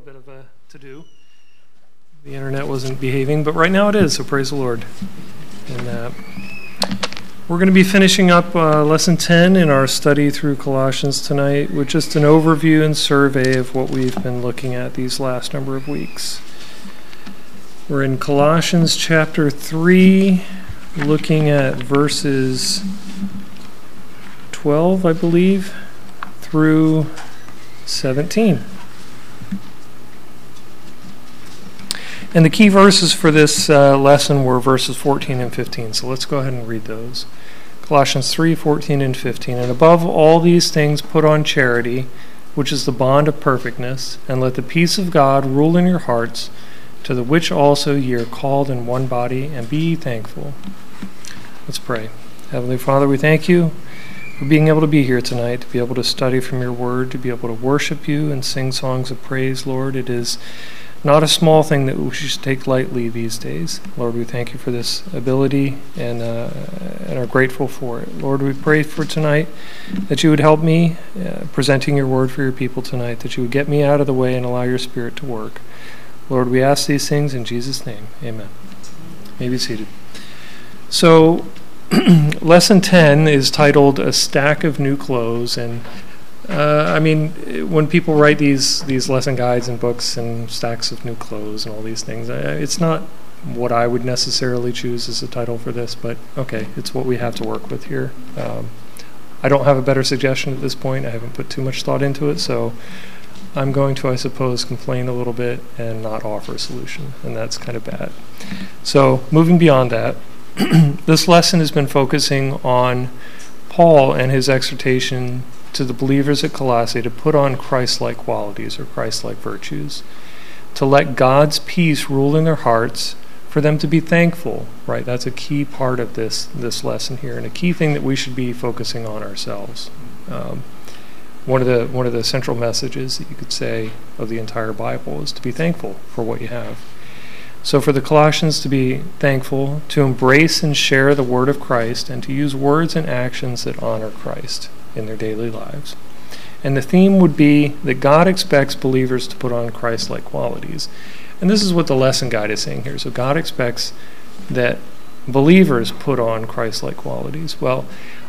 little bit of a to do. The internet wasn't behaving, but right now it is, so praise the Lord. And uh, we're going to be finishing up uh, lesson 10 in our study through Colossians tonight with just an overview and survey of what we've been looking at these last number of weeks. We're in Colossians chapter 3, looking at verses 12, I believe, through 17. And the key verses for this uh, lesson were verses 14 and 15. So let's go ahead and read those. Colossians 3 14 and 15. And above all these things, put on charity, which is the bond of perfectness, and let the peace of God rule in your hearts, to the which also ye are called in one body, and be thankful. Let's pray. Heavenly Father, we thank you for being able to be here tonight, to be able to study from your word, to be able to worship you and sing songs of praise, Lord. It is not a small thing that we should take lightly these days. Lord, we thank you for this ability and, uh, and are grateful for it. Lord, we pray for tonight that you would help me uh, presenting your word for your people tonight, that you would get me out of the way and allow your spirit to work. Lord, we ask these things in Jesus' name. Amen. May be seated. So, lesson 10 is titled A Stack of New Clothes, and uh, I mean, when people write these these lesson guides and books and stacks of new clothes and all these things, uh, it's not what I would necessarily choose as a title for this, but okay, it's what we have to work with here. Um, I don't have a better suggestion at this point. I haven't put too much thought into it, so I'm going to, I suppose, complain a little bit and not offer a solution, and that's kind of bad. So, moving beyond that, this lesson has been focusing on Paul and his exhortation to the believers at Colossae to put on Christ like qualities or Christ like virtues, to let God's peace rule in their hearts, for them to be thankful, right? That's a key part of this, this lesson here, and a key thing that we should be focusing on ourselves. Um, one of the one of the central messages that you could say of the entire Bible is to be thankful for what you have. So for the Colossians to be thankful, to embrace and share the word of Christ, and to use words and actions that honor Christ in their daily lives. And the theme would be that God expects believers to put on Christ like qualities. And this is what the lesson guide is saying here. So God expects that believers put on Christ like qualities. Well,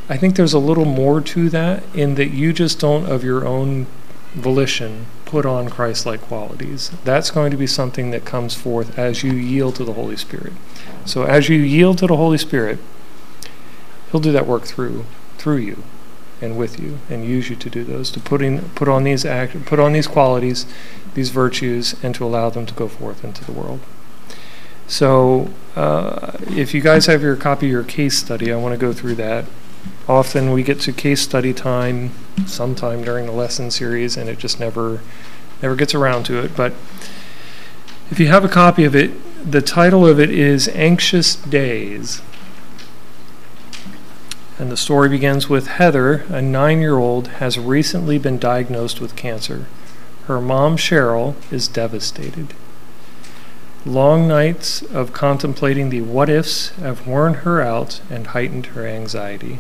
I think there's a little more to that in that you just don't, of your own volition, put on Christ like qualities. That's going to be something that comes forth as you yield to the Holy Spirit. So as you yield to the Holy Spirit, He'll do that work through through you and with you and use you to do those to put in put on these act put on these qualities these virtues and to allow them to go forth into the world. So uh, if you guys have your copy of your case study i want to go through that. Often we get to case study time sometime during the lesson series and it just never never gets around to it but if you have a copy of it the title of it is anxious days and the story begins with Heather, a nine year old, has recently been diagnosed with cancer. Her mom, Cheryl, is devastated. Long nights of contemplating the what ifs have worn her out and heightened her anxiety.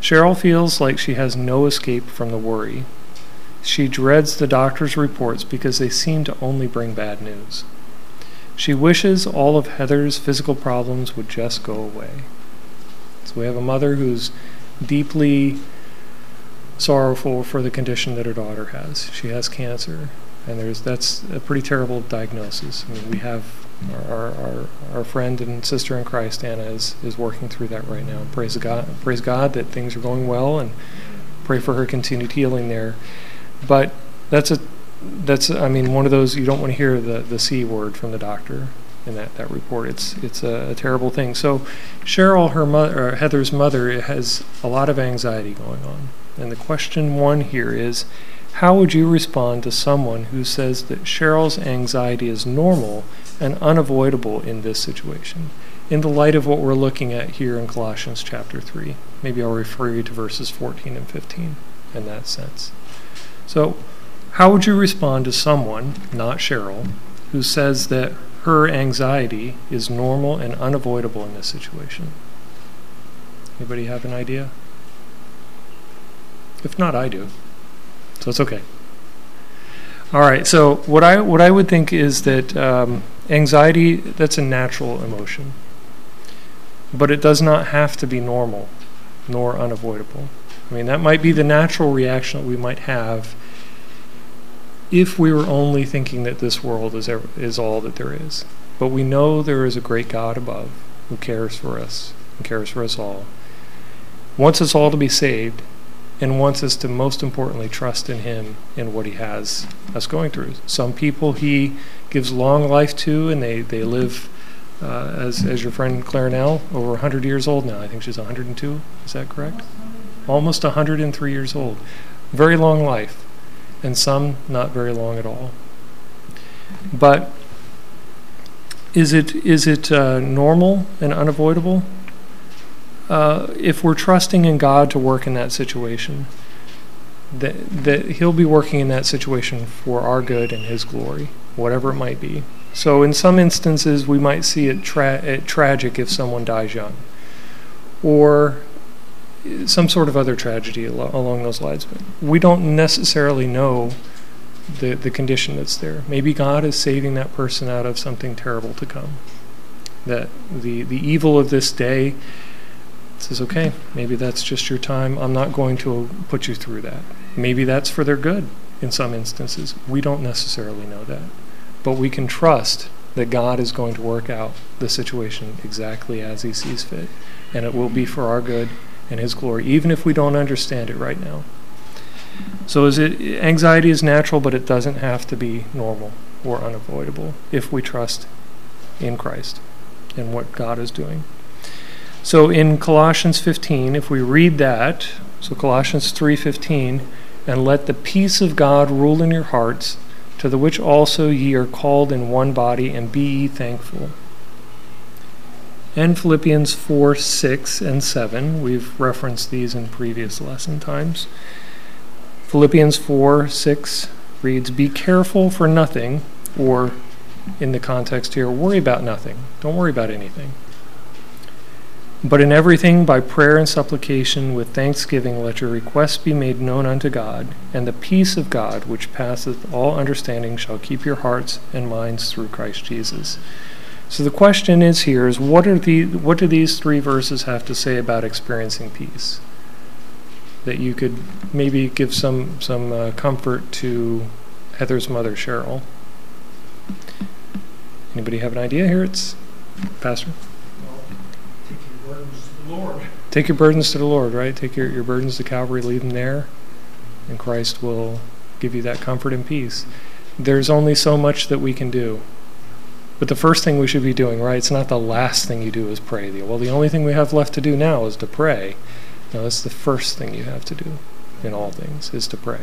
Cheryl feels like she has no escape from the worry. She dreads the doctor's reports because they seem to only bring bad news. She wishes all of Heather's physical problems would just go away. So we have a mother who's deeply sorrowful for the condition that her daughter has. She has cancer, and there's that's a pretty terrible diagnosis. I mean, we have our, our, our friend and sister in Christ, Anna, is, is working through that right now. Praise God, praise God that things are going well, and pray for her continued healing there. But that's a that's I mean one of those you don't want to hear the the c word from the doctor in that, that report. It's it's a, a terrible thing. So Cheryl, her mother, Heather's mother, has a lot of anxiety going on. And the question one here is, how would you respond to someone who says that Cheryl's anxiety is normal and unavoidable in this situation? In the light of what we're looking at here in Colossians chapter 3, maybe I'll refer you to verses 14 and 15 in that sense. So, how would you respond to someone, not Cheryl, who says that her anxiety is normal and unavoidable in this situation. Anybody have an idea? If not, I do. So it's okay. All right. So what I what I would think is that um, anxiety that's a natural emotion, but it does not have to be normal, nor unavoidable. I mean that might be the natural reaction that we might have if we were only thinking that this world is ever, is all that there is. But we know there is a great God above who cares for us and cares for us all. Wants us all to be saved and wants us to most importantly trust in him in what he has us going through. Some people he gives long life to and they, they live uh, as, as your friend Claire Nell, over 100 years old now. I think she's 102. Is that correct? Almost 103 years old. Very long life. And some not very long at all. But is it is it uh, normal and unavoidable? Uh, if we're trusting in God to work in that situation, that that He'll be working in that situation for our good and His glory, whatever it might be. So, in some instances, we might see it, tra- it tragic if someone dies young, or some sort of other tragedy al- along those lines. We don't necessarily know the, the condition that's there. Maybe God is saving that person out of something terrible to come. That the, the evil of this day says, okay, maybe that's just your time. I'm not going to put you through that. Maybe that's for their good in some instances. We don't necessarily know that. But we can trust that God is going to work out the situation exactly as He sees fit. And it will be for our good and His glory, even if we don't understand it right now. So is it anxiety is natural, but it doesn't have to be normal or unavoidable if we trust in Christ and what God is doing. So in Colossians 15, if we read that, so Colossians 3:15, and let the peace of God rule in your hearts, to the which also ye are called in one body, and be ye thankful. And Philippians 4, 6, and 7. We've referenced these in previous lesson times. Philippians 4 6 reads, Be careful for nothing, or in the context here, worry about nothing. Don't worry about anything. But in everything, by prayer and supplication, with thanksgiving, let your requests be made known unto God, and the peace of God, which passeth all understanding, shall keep your hearts and minds through Christ Jesus. So the question is here is what are the what do these three verses have to say about experiencing peace? that you could maybe give some some uh, comfort to Heather's mother, Cheryl. Anybody have an idea here? It's Pastor. Well, take your burdens to the Lord. Take your burdens to the Lord, right? Take your, your burdens to Calvary, leave them there, and Christ will give you that comfort and peace. There's only so much that we can do. But the first thing we should be doing, right? It's not the last thing you do is pray. Well, the only thing we have left to do now is to pray. No, that's the first thing you have to do in all things is to pray.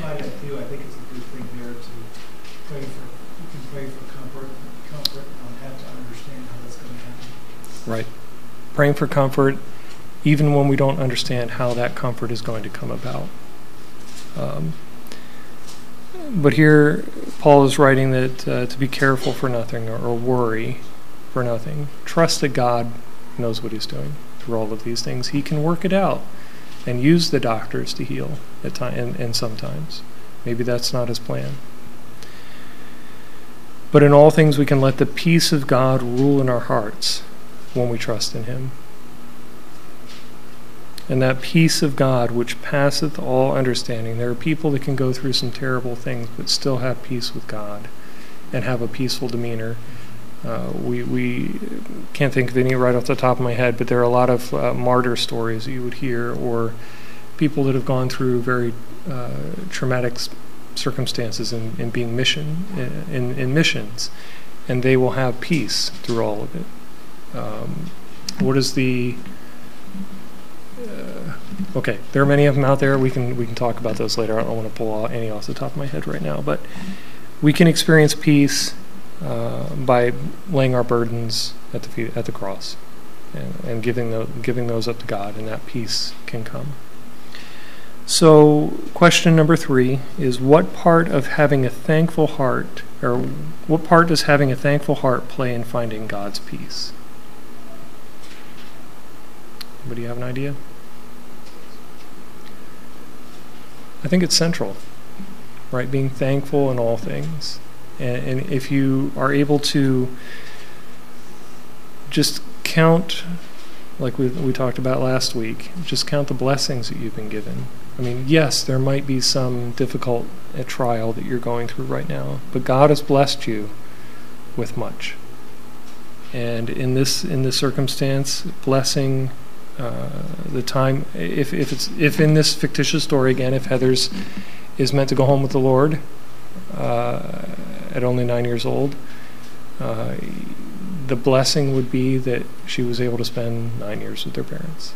Might add too, I think it's a good thing here to pray for, you can pray for comfort, comfort, and don't have to understand how that's going to happen. Right. Praying for comfort, even when we don't understand how that comfort is going to come about. Um, but here, Paul is writing that uh, to be careful for nothing or, or worry for nothing. Trust that God knows what He's doing through all of these things. He can work it out and use the doctors to heal at time and, and sometimes. Maybe that's not his plan. But in all things we can let the peace of God rule in our hearts when we trust in him. And that peace of God which passeth all understanding. There are people that can go through some terrible things but still have peace with God and have a peaceful demeanor uh, we, we can't think of any right off the top of my head, but there are a lot of uh, martyr stories you would hear, or people that have gone through very uh, traumatic circumstances in, in being mission in, in missions, and they will have peace through all of it. Um, what is the uh, okay? There are many of them out there. We can we can talk about those later. I don't want to pull any off the top of my head right now, but we can experience peace uh, by laying our burdens at the feet at the cross and, and giving those, giving those up to God, and that peace can come. So, question number three is what part of having a thankful heart, or what part does having a thankful heart play in finding God's peace? Anybody have an idea? I think it's central. right? Being thankful in all things. And, and if you are able to just count, like we, we talked about last week, just count the blessings that you've been given. I mean, yes, there might be some difficult uh, trial that you're going through right now, but God has blessed you with much. And in this in this circumstance, blessing uh, the time if if it's if in this fictitious story again, if Heather's is meant to go home with the Lord uh, at only nine years old, uh, the blessing would be that she was able to spend nine years with her parents,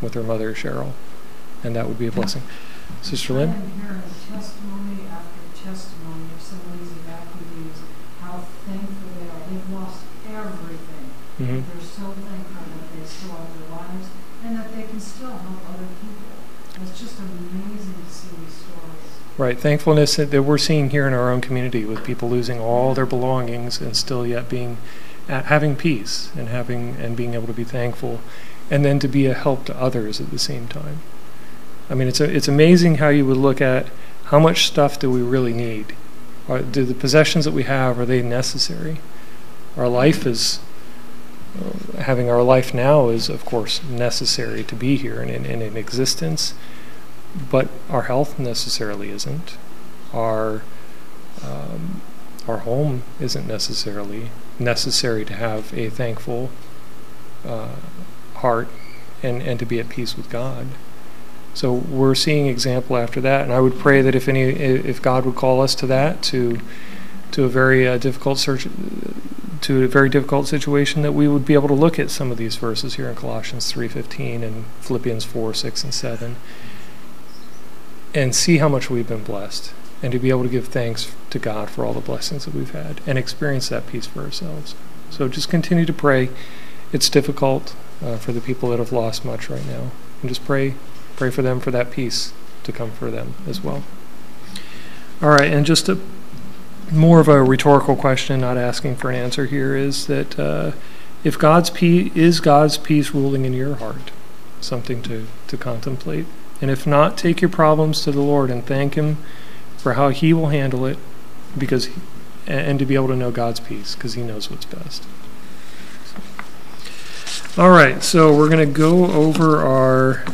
with her mother Cheryl, and that would be a blessing. Sister Lynn. I am hearing testimony after testimony of some evacuees, how thankful they are. They've lost everything. Mm-hmm. They're so thankful that they still have their lives and that they can still help other people. It's just amazing to see these stories. Right, thankfulness that we're seeing here in our own community with people losing all their belongings and still yet being having peace and having and being able to be thankful, and then to be a help to others at the same time. I mean, it's a, it's amazing how you would look at how much stuff do we really need. Are, do the possessions that we have are they necessary? Our life is having our life now is of course necessary to be here and in, and in existence but our health necessarily isn't. Our um, our home isn't necessarily necessary to have a thankful uh, heart and and to be at peace with God. So we're seeing example after that, and I would pray that if any if God would call us to that to to a very uh, difficult search to a very difficult situation that we would be able to look at some of these verses here in Colossians 3:15 and Philippians 4, 6 and 7 and see how much we've been blessed and to be able to give thanks to God for all the blessings that we've had and experience that peace for ourselves. So just continue to pray. It's difficult uh, for the people that have lost much right now, and just pray, pray for them for that peace to come for them as well. All right, and just a more of a rhetorical question, not asking for an answer here, is that uh, if God's peace is God's peace ruling in your heart, something to to contemplate. And if not, take your problems to the Lord and thank Him for how He will handle it, because and to be able to know God's peace, because He knows what's best. All right, so we're going to go over our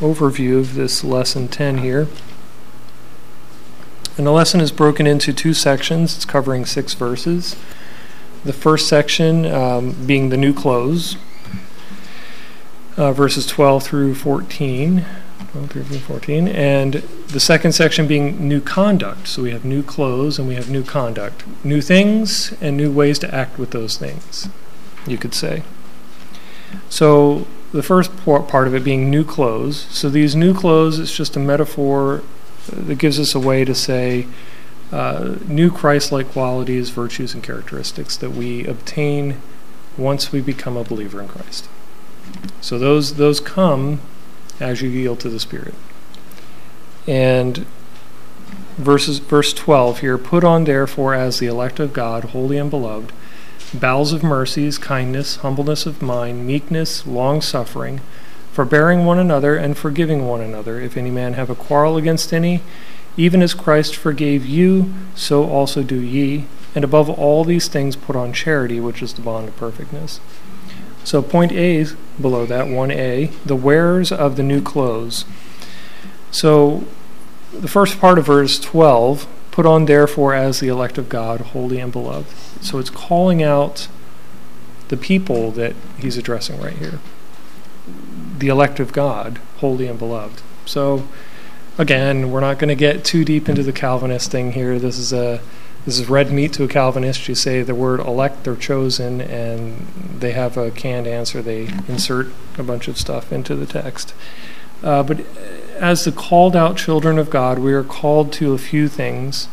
overview of this lesson 10 here. And the lesson is broken into two sections. It's covering six verses. The first section um, being the new clothes, uh, verses 12 through 14. 12 through 14. And the second section being new conduct. So we have new clothes and we have new conduct. New things and new ways to act with those things, you could say. So the first part of it being new clothes. So these new clothes, it's just a metaphor that gives us a way to say uh, new Christ like qualities, virtues, and characteristics that we obtain once we become a believer in Christ. So those those come as you yield to the Spirit. And verses verse 12 here put on therefore as the elect of God holy and beloved bowels of mercies kindness humbleness of mind meekness long suffering forbearing one another and forgiving one another. If any man have a quarrel against any even as Christ forgave you so also do ye. And above all these things put on charity which is the bond of perfectness so point A is below that, 1A, the wearers of the new clothes. So the first part of verse 12, put on therefore as the elect of God, holy and beloved. So it's calling out the people that he's addressing right here. The elect of God, holy and beloved. So again, we're not going to get too deep into the Calvinist thing here. This is a this is red meat to a Calvinist. You say the word elect or chosen, and they have a canned answer. They insert a bunch of stuff into the text. Uh, but as the called out children of God, we are called to a few things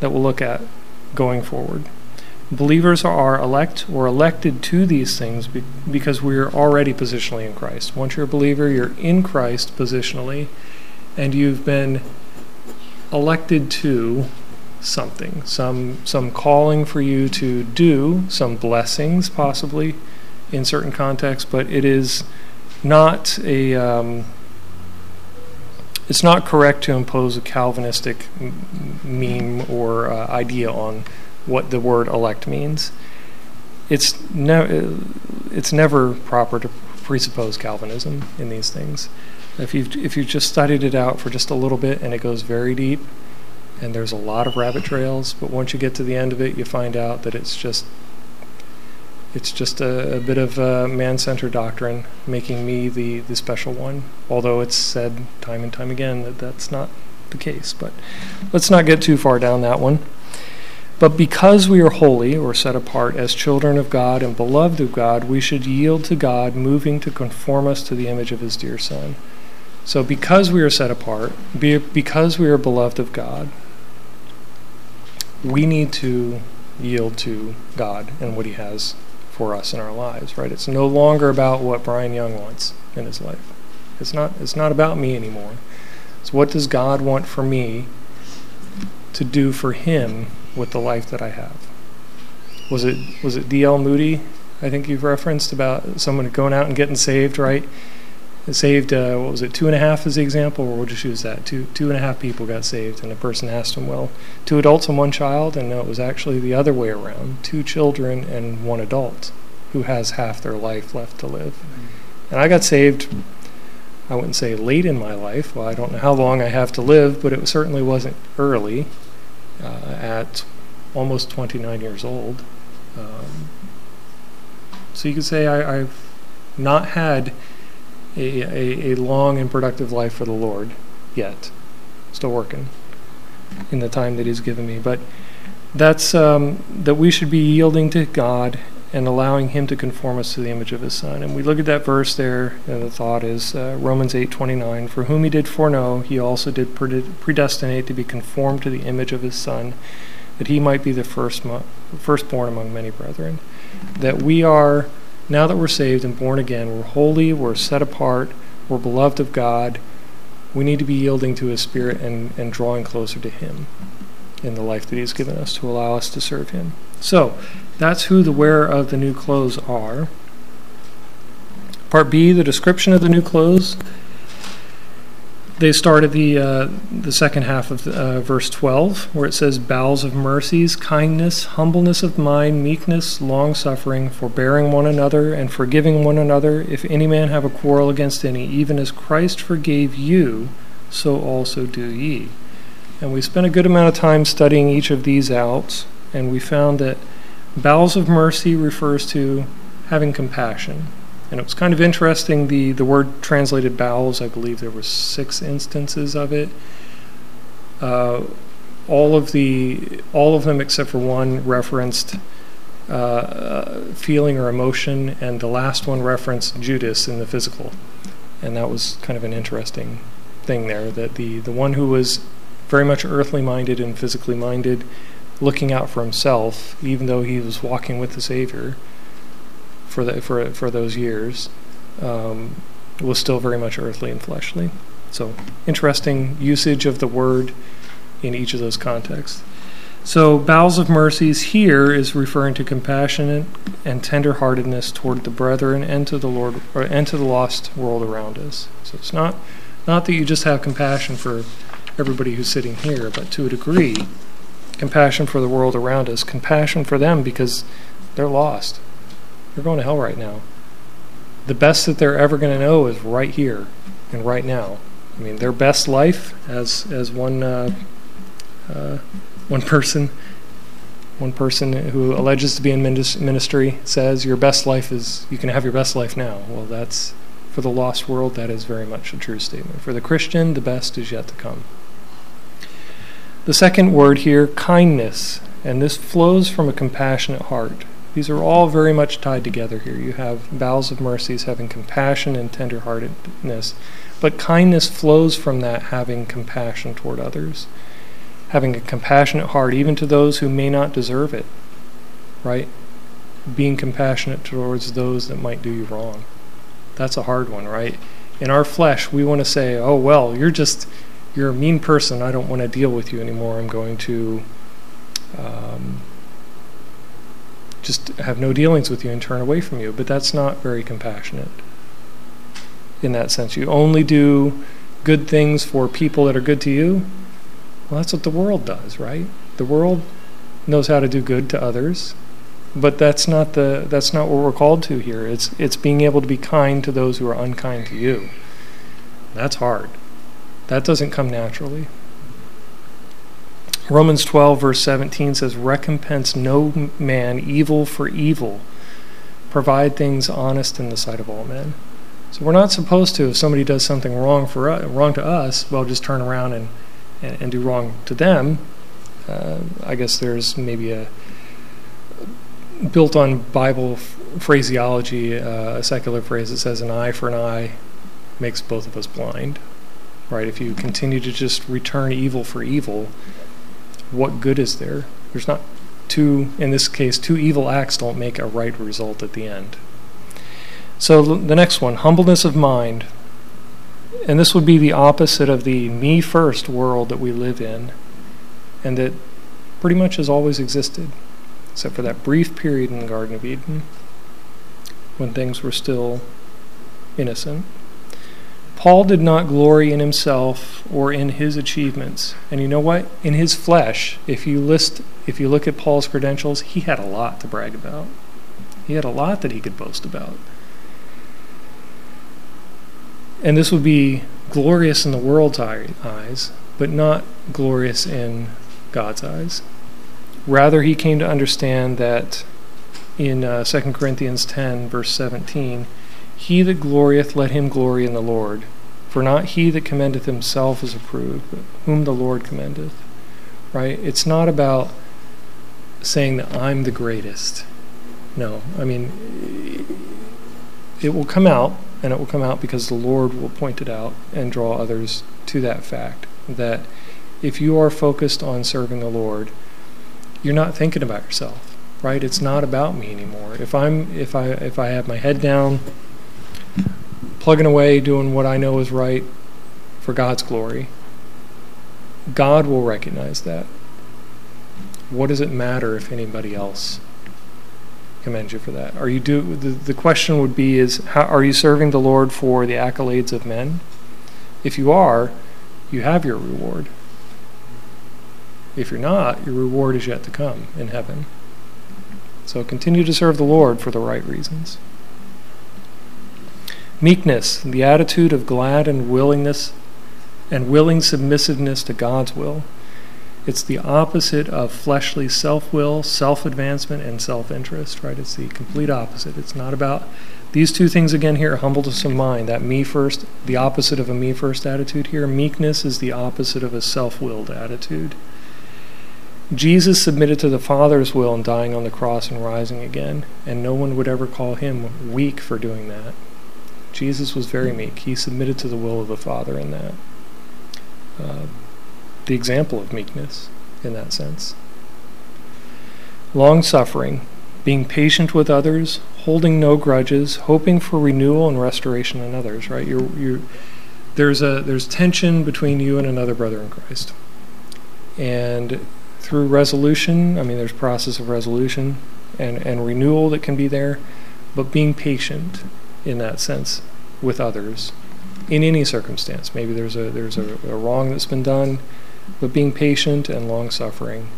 that we'll look at going forward. Believers are elect or elected to these things be- because we are already positionally in Christ. Once you're a believer, you're in Christ positionally, and you've been elected to something, some some calling for you to do, some blessings possibly in certain contexts, but it is not a um, it's not correct to impose a Calvinistic meme or uh, idea on what the word elect means. It's ne- it's never proper to presuppose Calvinism in these things. If you've if you've just studied it out for just a little bit and it goes very deep, and there's a lot of rabbit trails, but once you get to the end of it, you find out that it's just it's just a, a bit of a man-centered doctrine, making me the the special one. Although it's said time and time again that that's not the case, but let's not get too far down that one. But because we are holy or set apart as children of God and beloved of God, we should yield to God, moving to conform us to the image of His dear Son. So, because we are set apart, because we are beloved of God, we need to yield to God and what He has for us in our lives, right? It's no longer about what Brian Young wants in his life. It's not, it's not about me anymore. It's what does God want for me to do for Him with the life that I have? Was it was it D.L. Moody? I think you've referenced about someone going out and getting saved, right? Saved uh, what was it two and a half as the example or we'll just use that. Two two and a half people got saved and the person asked him well two adults and one child and no it was actually the other way around. Two children and one adult who has half their life left to live. Mm-hmm. and i got saved i wouldn't say late in my life well i don't know how long i have to live but it certainly wasn't early uh, at almost 29 years old. Um, so you could say I, i've not had a, a, a long and productive life for the Lord yet. Still working in the time that He's given me. But that's um, that we should be yielding to God and allowing Him to conform us to the image of His Son. And we look at that verse there, and the thought is uh, Romans 8:29. For whom He did foreknow, He also did predestinate to be conformed to the image of His Son, that He might be the first mo- firstborn among many brethren. That we are now that we're saved and born again, we're holy, we're set apart, we're beloved of God. We need to be yielding to His Spirit and, and drawing closer to Him in the life that He's given us to allow us to serve Him. So, that's who the wearer of the new clothes are. Part B, the description of the new clothes they started the uh, the second half of uh, verse 12 where it says bowels of mercies kindness humbleness of mind meekness long suffering forbearing one another and forgiving one another. If any man have a quarrel against any even as christ forgave you so also do ye. And we spent a good amount of time studying each of these out and we found that bowels of mercy refers to having compassion and it was kind of interesting. The the word translated bowels, I believe there were six instances of it. Uh, all of the all of them except for one referenced uh, feeling or emotion, and the last one referenced Judas in the physical, and that was kind of an interesting thing there. That the the one who was very much earthly minded and physically minded, looking out for himself, even though he was walking with the Savior for the, for for those years um, was still very much earthly and fleshly. So interesting usage of the word in each of those contexts. So bowels of mercies here is referring to compassionate and tenderheartedness toward the brethren and to the Lord or, and to the lost world around us. So it's not not that you just have compassion for everybody who's sitting here, but to a degree, compassion for the world around us, compassion for them because they're lost. They're going to hell right now. The best that they're ever going to know is right here and right now. I mean, their best life, as as one uh, uh, one person one person who alleges to be in ministry says, "Your best life is you can have your best life now." Well, that's for the lost world. That is very much a true statement. For the Christian, the best is yet to come. The second word here, kindness, and this flows from a compassionate heart. These are all very much tied together here. You have bowels of mercies having compassion and tenderheartedness, but kindness flows from that having compassion toward others, having a compassionate heart even to those who may not deserve it, right? Being compassionate towards those that might do you wrong. That's a hard one, right? In our flesh, we want to say, "Oh well, you're just you're a mean person. I don't want to deal with you anymore. I'm going to." Um, just have no dealings with you and turn away from you. But that's not very compassionate in that sense. You only do good things for people that are good to you, well, that's what the world does, right? The world knows how to do good to others, but that's not the that's not what we're called to here. It's it's being able to be kind to those who are unkind to you. That's hard. That doesn't come naturally. Romans 12 verse 17 says recompense no man evil for evil. Provide things honest in the sight of all men. So we're not supposed to if somebody does something wrong for us, wrong to us, well just turn around and and, and do wrong to them. Uh, I guess there's maybe a built on Bible phraseology, uh, a secular phrase that says an eye for an eye makes both of us blind. Right? If you continue to just return evil for evil, what good is there? There's not two, in this case, two evil acts don't make a right result at the end. So the next one, humbleness of mind. And this would be the opposite of the me first world that we live in and that pretty much has always existed, except for that brief period in the Garden of Eden when things were still innocent. Paul did not glory in himself or in his achievements. And you know what? In his flesh, if you list if you look at Paul's credentials, he had a lot to brag about. He had a lot that he could boast about. And this would be glorious in the world's eyes, but not glorious in God's eyes. Rather, he came to understand that in uh, 2 Corinthians 10, verse 17, he that glorieth, let him glory in the Lord. For not he that commendeth himself is approved, but whom the Lord commendeth. Right? It's not about saying that I'm the greatest. No. I mean, it will come out, and it will come out because the Lord will point it out and draw others to that fact that if you are focused on serving the Lord, you're not thinking about yourself, right? It's not about me anymore. If I'm if I if I have my head down, plugging away, doing what I know is right for God's glory, God will recognize that. What does it matter if anybody else commends you for that? Are you do the, the question would be is how are you serving the Lord for the accolades of men? If you are, you have your reward. If you're not, your reward is yet to come in heaven. So continue to serve the Lord for the right reasons. Meekness, the attitude of glad and willingness and willing submissiveness to God's will. It's the opposite of fleshly self will, self advancement, and self interest, right? It's the complete opposite. It's not about these two things again here humbleness of mind, that me first, the opposite of a me first attitude here. Meekness is the opposite of a self willed attitude. Jesus submitted to the Father's will in dying on the cross and rising again, and no one would ever call him weak for doing that. Jesus was very meek. He submitted to the will of the Father in that. Uh, the example of meekness in that sense. Long suffering, being patient with others, holding no grudges, hoping for renewal and restoration in others, right? You're, you're, there's, a, there's tension between you and another brother in Christ. And through resolution, I mean, there's process of resolution and, and renewal that can be there, but being patient in that sense with others in any circumstance. Maybe there's a there's a, a wrong that's been done, but being patient and long suffering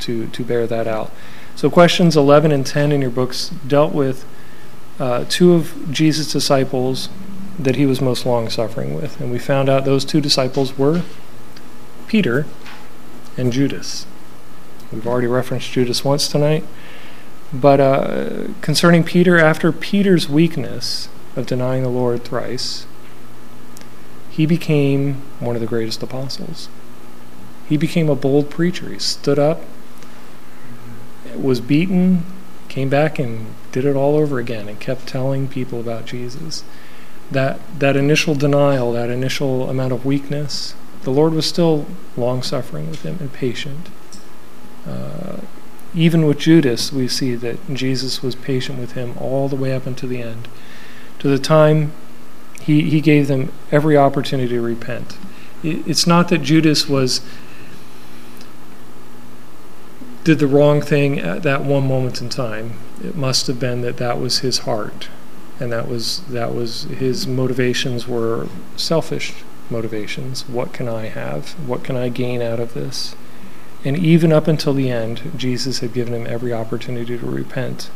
to to bear that out. So questions 11 and 10 in your books dealt with uh, two of Jesus' disciples that he was most long suffering with, and we found out those two disciples were Peter and Judas. We've already referenced Judas once tonight. But uh, concerning Peter, after Peter's weakness of denying the Lord thrice, he became one of the greatest apostles. He became a bold preacher. He stood up, was beaten, came back and did it all over again and kept telling people about Jesus. That that initial denial, that initial amount of weakness, the Lord was still long suffering with him and patient. Uh, even with Judas, we see that Jesus was patient with him all the way up until the end. To the time he, he gave them every opportunity to repent. It's not that Judas was did the wrong thing at that one moment in time. It must have been that that was his heart, and that was that was his motivations were selfish motivations. What can I have? What can I gain out of this? And even up until the end, Jesus had given him every opportunity to repent,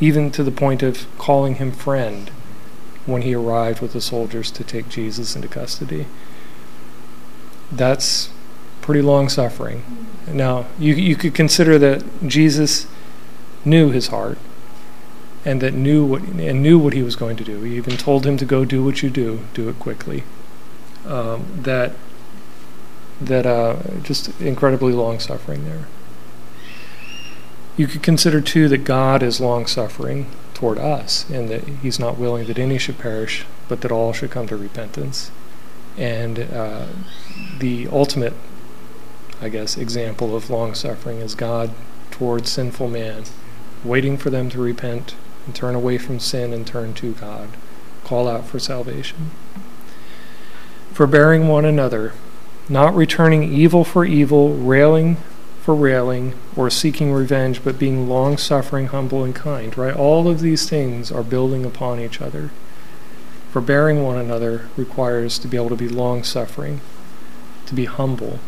even to the point of calling him friend when he arrived with the soldiers to take Jesus into custody. That's pretty long suffering. Now, you, you could consider that Jesus knew his heart and that knew what and knew what he was going to do. He even told him to go do what you do, do it quickly. Um, that that uh, just incredibly long suffering there. You could consider too that God is long suffering toward us, and that He's not willing that any should perish, but that all should come to repentance. And uh, the ultimate, I guess, example of long suffering is God towards sinful man, waiting for them to repent and turn away from sin and turn to God, call out for salvation. Forbearing one another, not returning evil for evil, railing for railing, or seeking revenge, but being long suffering, humble, and kind, right? All of these things are building upon each other. Forbearing one another requires to be able to be long suffering, to be humble,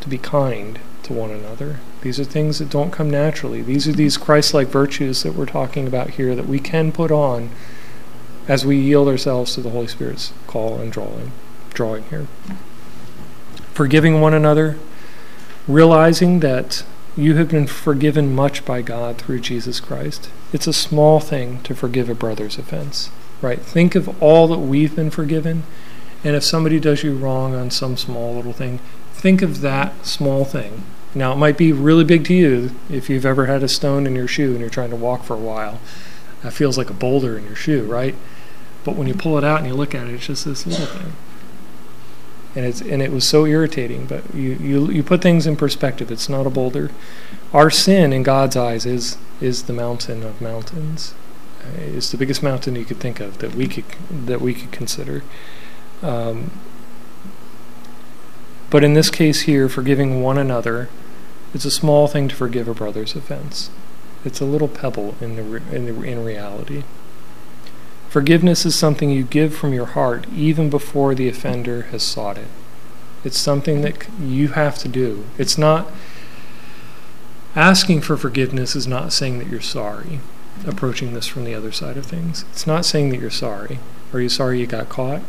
to be kind to one another. These are things that don't come naturally. These are these Christ like virtues that we're talking about here that we can put on as we yield ourselves to the Holy Spirit's call and drawing, drawing here forgiving one another, realizing that you have been forgiven much by God through Jesus Christ. It's a small thing to forgive a brother's offense, right? Think of all that we've been forgiven, and if somebody does you wrong on some small little thing, think of that small thing. Now, it might be really big to you if you've ever had a stone in your shoe and you're trying to walk for a while. That feels like a boulder in your shoe, right? But when you pull it out and you look at it, it's just this little thing and it's and it was so irritating. But you you you put things in perspective. It's not a boulder. Our sin in God's eyes is is the mountain of mountains. Uh, it's the biggest mountain you could think of that we could that we could consider. Um, but in this case here, forgiving one another, it's a small thing to forgive a brother's offense. It's a little pebble in the in the, in reality. Forgiveness is something you give from your heart even before the offender has sought it. It's something that you have to do. It's not asking for forgiveness is not saying that you're sorry. Approaching this from the other side of things. It's not saying that you're sorry. Are you sorry you got caught?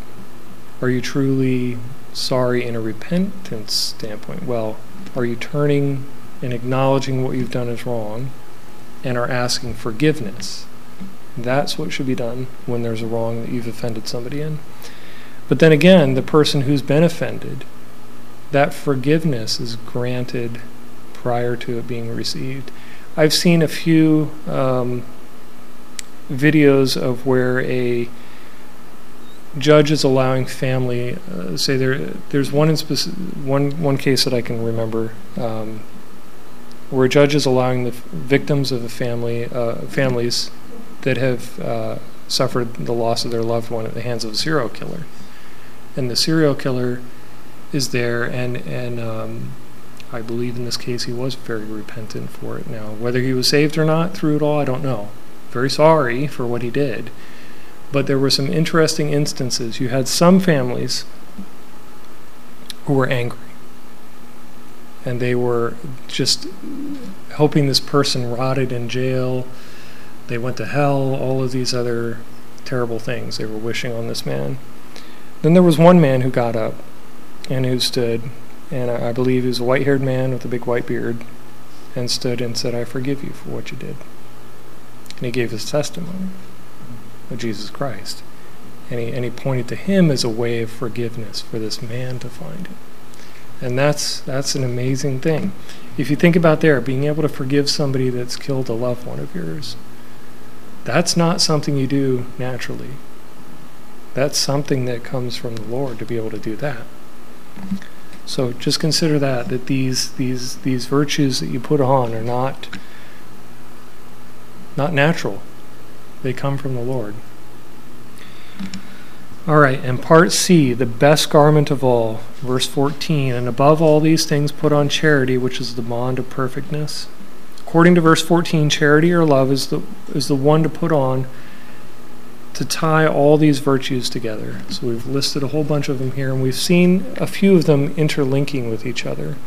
Are you truly sorry in a repentance standpoint? Well, are you turning and acknowledging what you've done is wrong and are asking forgiveness? That's what should be done when there's a wrong that you've offended somebody in. But then again, the person who's been offended, that forgiveness is granted prior to it being received. I've seen a few um, videos of where a judge is allowing family. Uh, say there, there's one in speci- one one case that I can remember um, where a judge is allowing the victims of a family uh, families that have uh, suffered the loss of their loved one at the hands of a serial killer. And the serial killer is there, and and um, I believe in this case he was very repentant for it. Now, whether he was saved or not through it all, I don't know. Very sorry for what he did, but there were some interesting instances. You had some families who were angry, and they were just hoping this person rotted in jail they went to hell, all of these other terrible things they were wishing on this man. Then there was one man who got up and who stood, and I believe he was a white haired man with a big white beard, and stood and said, I forgive you for what you did. And he gave his testimony of Jesus Christ. And he, and he pointed to him as a way of forgiveness for this man to find it. And that's that's an amazing thing. If you think about there, being able to forgive somebody that's killed a loved one of yours, that's not something you do naturally. That's something that comes from the Lord to be able to do that. So just consider that that these these these virtues that you put on are not not natural. They come from the Lord. All right, and part C, the best garment of all, verse 14, and above all these things put on charity, which is the bond of perfectness. According to verse 14, charity or love is the, is the one to put on to tie all these virtues together. So we've listed a whole bunch of them here, and we've seen a few of them interlinking with each other.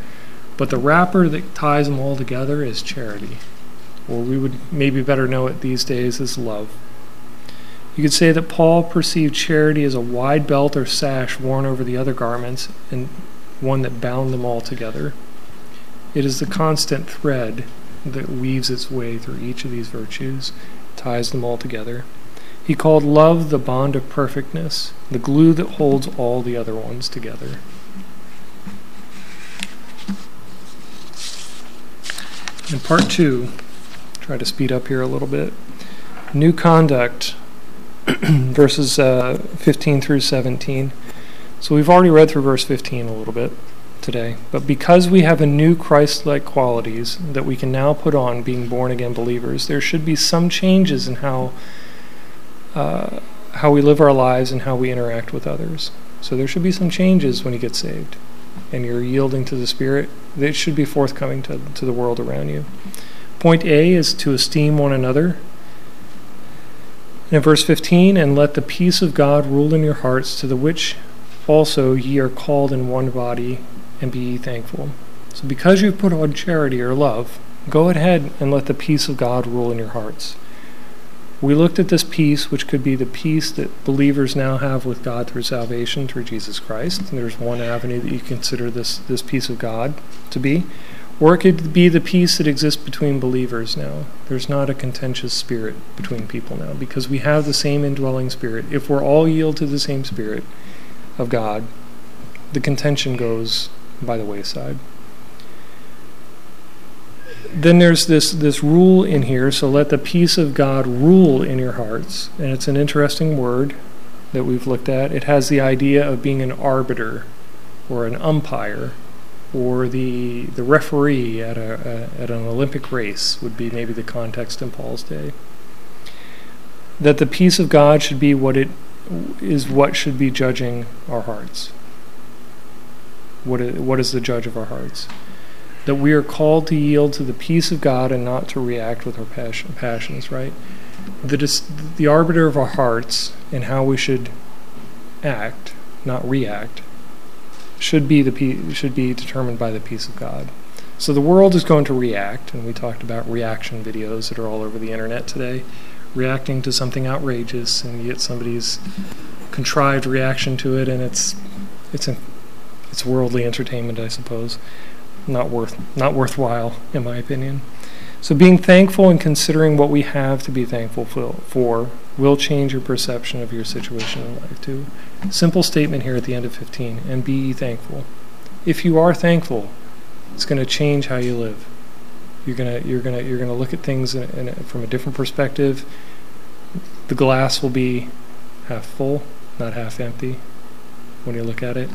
But the wrapper that ties them all together is charity, or we would maybe better know it these days as love. You could say that Paul perceived charity as a wide belt or sash worn over the other garments and one that bound them all together. It is the constant thread that weaves its way through each of these virtues, ties them all together. He called love the bond of perfectness, the glue that holds all the other ones together. In part two, try to speed up here a little bit. New conduct, verses uh, 15 through 17. So we've already read through verse 15 a little bit today. But because we have a new Christ like qualities that we can now put on being born again believers, there should be some changes in how uh, how we live our lives and how we interact with others. So there should be some changes when you get saved and you're yielding to the Spirit. It should be forthcoming to, to the world around you. Point A is to esteem one another. In verse 15, and let the peace of God rule in your hearts, to the which also ye are called in one body, and be thankful. So because you've put on charity or love, go ahead and let the peace of God rule in your hearts. We looked at this peace, which could be the peace that believers now have with God through salvation through Jesus Christ. And there's one avenue that you consider this, this peace of God to be. Or it could be the peace that exists between believers now. There's not a contentious spirit between people now because we have the same indwelling spirit. If we're all yield to the same spirit of God, the contention goes by the wayside. Then there's this this rule in here so let the peace of god rule in your hearts. And it's an interesting word that we've looked at. It has the idea of being an arbiter or an umpire or the the referee at a, a at an olympic race would be maybe the context in paul's day. That the peace of god should be what it is what should be judging our hearts what is, what is the judge of our hearts that we are called to yield to the peace of God and not to react with our passion, passions, right? The, the arbiter of our hearts and how we should act, not react, should be, the, should be determined by the peace of God. So the world is going to react, and we talked about reaction videos that are all over the internet today, reacting to something outrageous, and you get somebody's contrived reaction to it, and it's it's it's worldly entertainment, I suppose not worth not worthwhile in my opinion. So being thankful and considering what we have to be thankful for will change your perception of your situation in life too. Simple statement here at the end of 15 and be thankful. If you are thankful, it's going to change how you live. You're going to you're going to you're going to look at things in, in, from a different perspective. The glass will be half full, not half empty when you look at it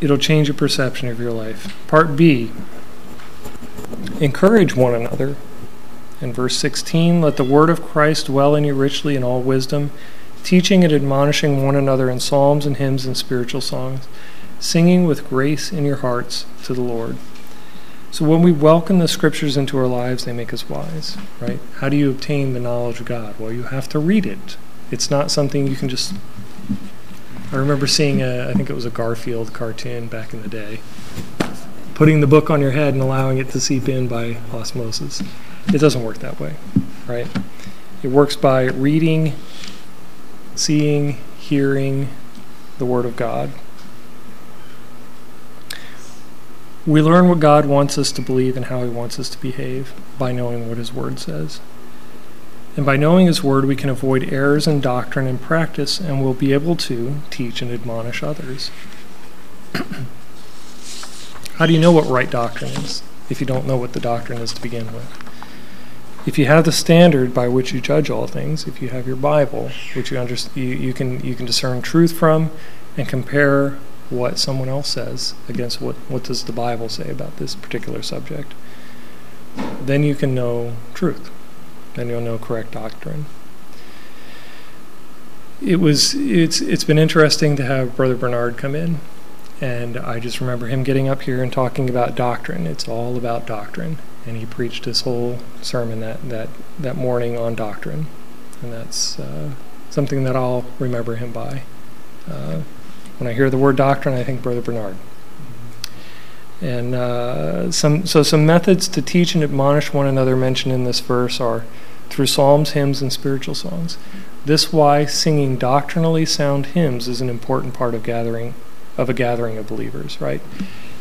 it'll change your perception of your life. Part B encourage one another. In verse 16, let the word of Christ dwell in you richly in all wisdom, teaching and admonishing one another in psalms and hymns and spiritual songs, singing with grace in your hearts to the Lord. So when we welcome the scriptures into our lives, they make us wise, right? How do you obtain the knowledge of God? Well, you have to read it. It's not something you can just I remember seeing a, I think it was a Garfield cartoon back in the day, putting the book on your head and allowing it to seep in by osmosis. It doesn't work that way, right? It works by reading, seeing, hearing the Word of God. We learn what God wants us to believe and how He wants us to behave by knowing what His Word says. And by knowing His Word, we can avoid errors in doctrine and practice, and we'll be able to teach and admonish others. How do you know what right doctrine is if you don't know what the doctrine is to begin with? If you have the standard by which you judge all things, if you have your Bible, which you, under, you, you, can, you can discern truth from and compare what someone else says against what, what does the Bible say about this particular subject, then you can know truth then you'll know correct doctrine. It was it's it's been interesting to have Brother Bernard come in, and I just remember him getting up here and talking about doctrine. It's all about doctrine, and he preached his whole sermon that that that morning on doctrine. And that's uh, something that I'll remember him by. Uh, when I hear the word doctrine, I think Brother Bernard. And uh, some, so some methods to teach and admonish one another mentioned in this verse are through psalms, hymns, and spiritual songs. This why singing doctrinally sound hymns is an important part of gathering of a gathering of believers, right?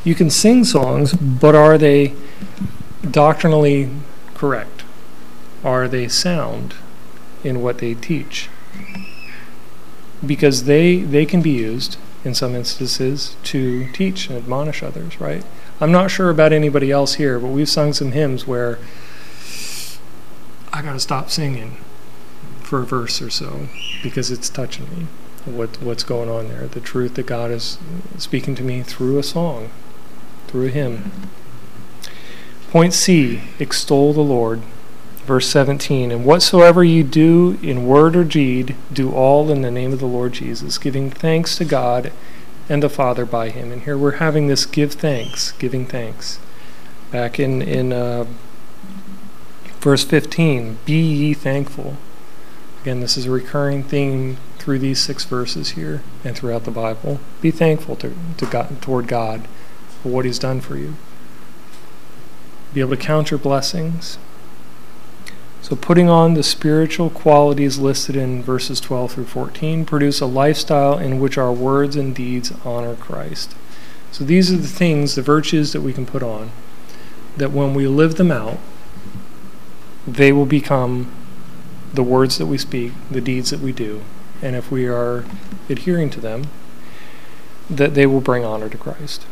You can sing songs, but are they doctrinally correct? Are they sound in what they teach? Because they they can be used in some instances to teach and admonish others, right? I'm not sure about anybody else here, but we've sung some hymns where I got to stop singing for a verse or so because it's touching me. What what's going on there? The truth that God is speaking to me through a song, through a hymn. Point C: extol the Lord. Verse 17, and whatsoever you do in word or deed, do all in the name of the Lord Jesus, giving thanks to God and the Father by him. And here we're having this give thanks, giving thanks. Back in, in uh, verse 15, be ye thankful. Again, this is a recurring theme through these six verses here and throughout the Bible. Be thankful to, to God, toward God for what He's done for you. Be able to count your blessings, so, putting on the spiritual qualities listed in verses 12 through 14 produce a lifestyle in which our words and deeds honor Christ. So, these are the things, the virtues that we can put on, that when we live them out, they will become the words that we speak, the deeds that we do. And if we are adhering to them, that they will bring honor to Christ.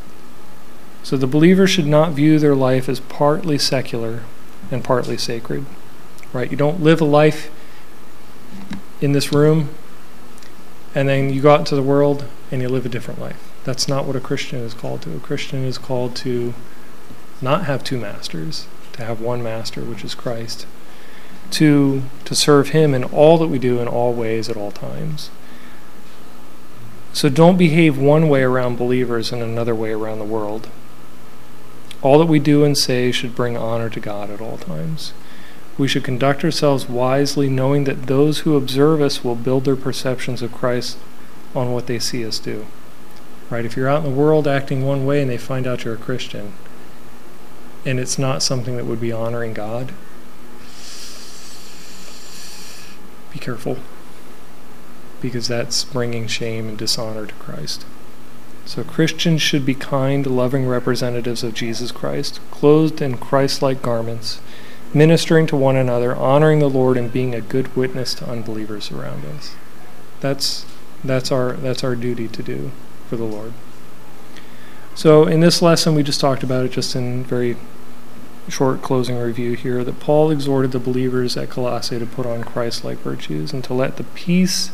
So, the believer should not view their life as partly secular and partly sacred right? You don't live a life in this room and then you go out into the world and you live a different life. That's not what a Christian is called to. A Christian is called to not have two masters, to have one master, which is Christ, to to serve him in all that we do in all ways at all times. So don't behave one way around believers and another way around the world. All that we do and say should bring honor to God at all times. We should conduct ourselves wisely, knowing that those who observe us will build their perceptions of Christ on what they see us do. Right? If you're out in the world acting one way and they find out you're a Christian, and it's not something that would be honoring God, be careful. Because that's bringing shame and dishonor to Christ. So Christians should be kind, loving representatives of Jesus Christ, clothed in Christ like garments ministering to one another, honoring the Lord, and being a good witness to unbelievers around us. That's that's our that's our duty to do for the Lord. So in this lesson we just talked about it just in very short closing review here that Paul exhorted the believers at Colossae to put on Christ-like virtues and to let the peace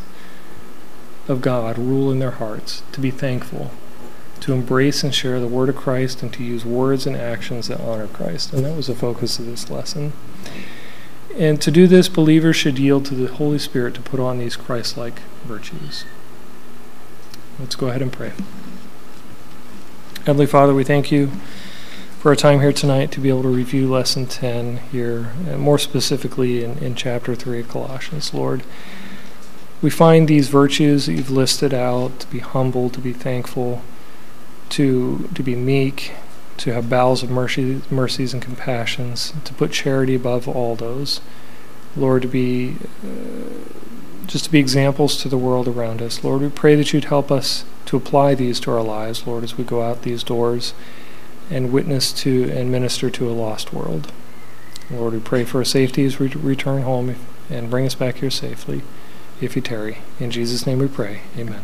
of God rule in their hearts, to be thankful, to embrace and share the word of Christ and to use words and actions that honor Christ. And that was the focus of this lesson. And to do this, believers should yield to the Holy Spirit to put on these Christ like virtues. Let's go ahead and pray. Heavenly Father, we thank you for our time here tonight to be able to review Lesson 10 here, and more specifically in, in chapter 3 of Colossians. Lord, we find these virtues that you've listed out to be humble, to be thankful, to to be meek, to have bowels of mercy, mercies and compassions, to put charity above all those. Lord, to be uh, just to be examples to the world around us. Lord, we pray that you'd help us to apply these to our lives, Lord, as we go out these doors and witness to and minister to a lost world. Lord, we pray for our safety as we return home and bring us back here safely if you tarry. In Jesus' name we pray. Amen.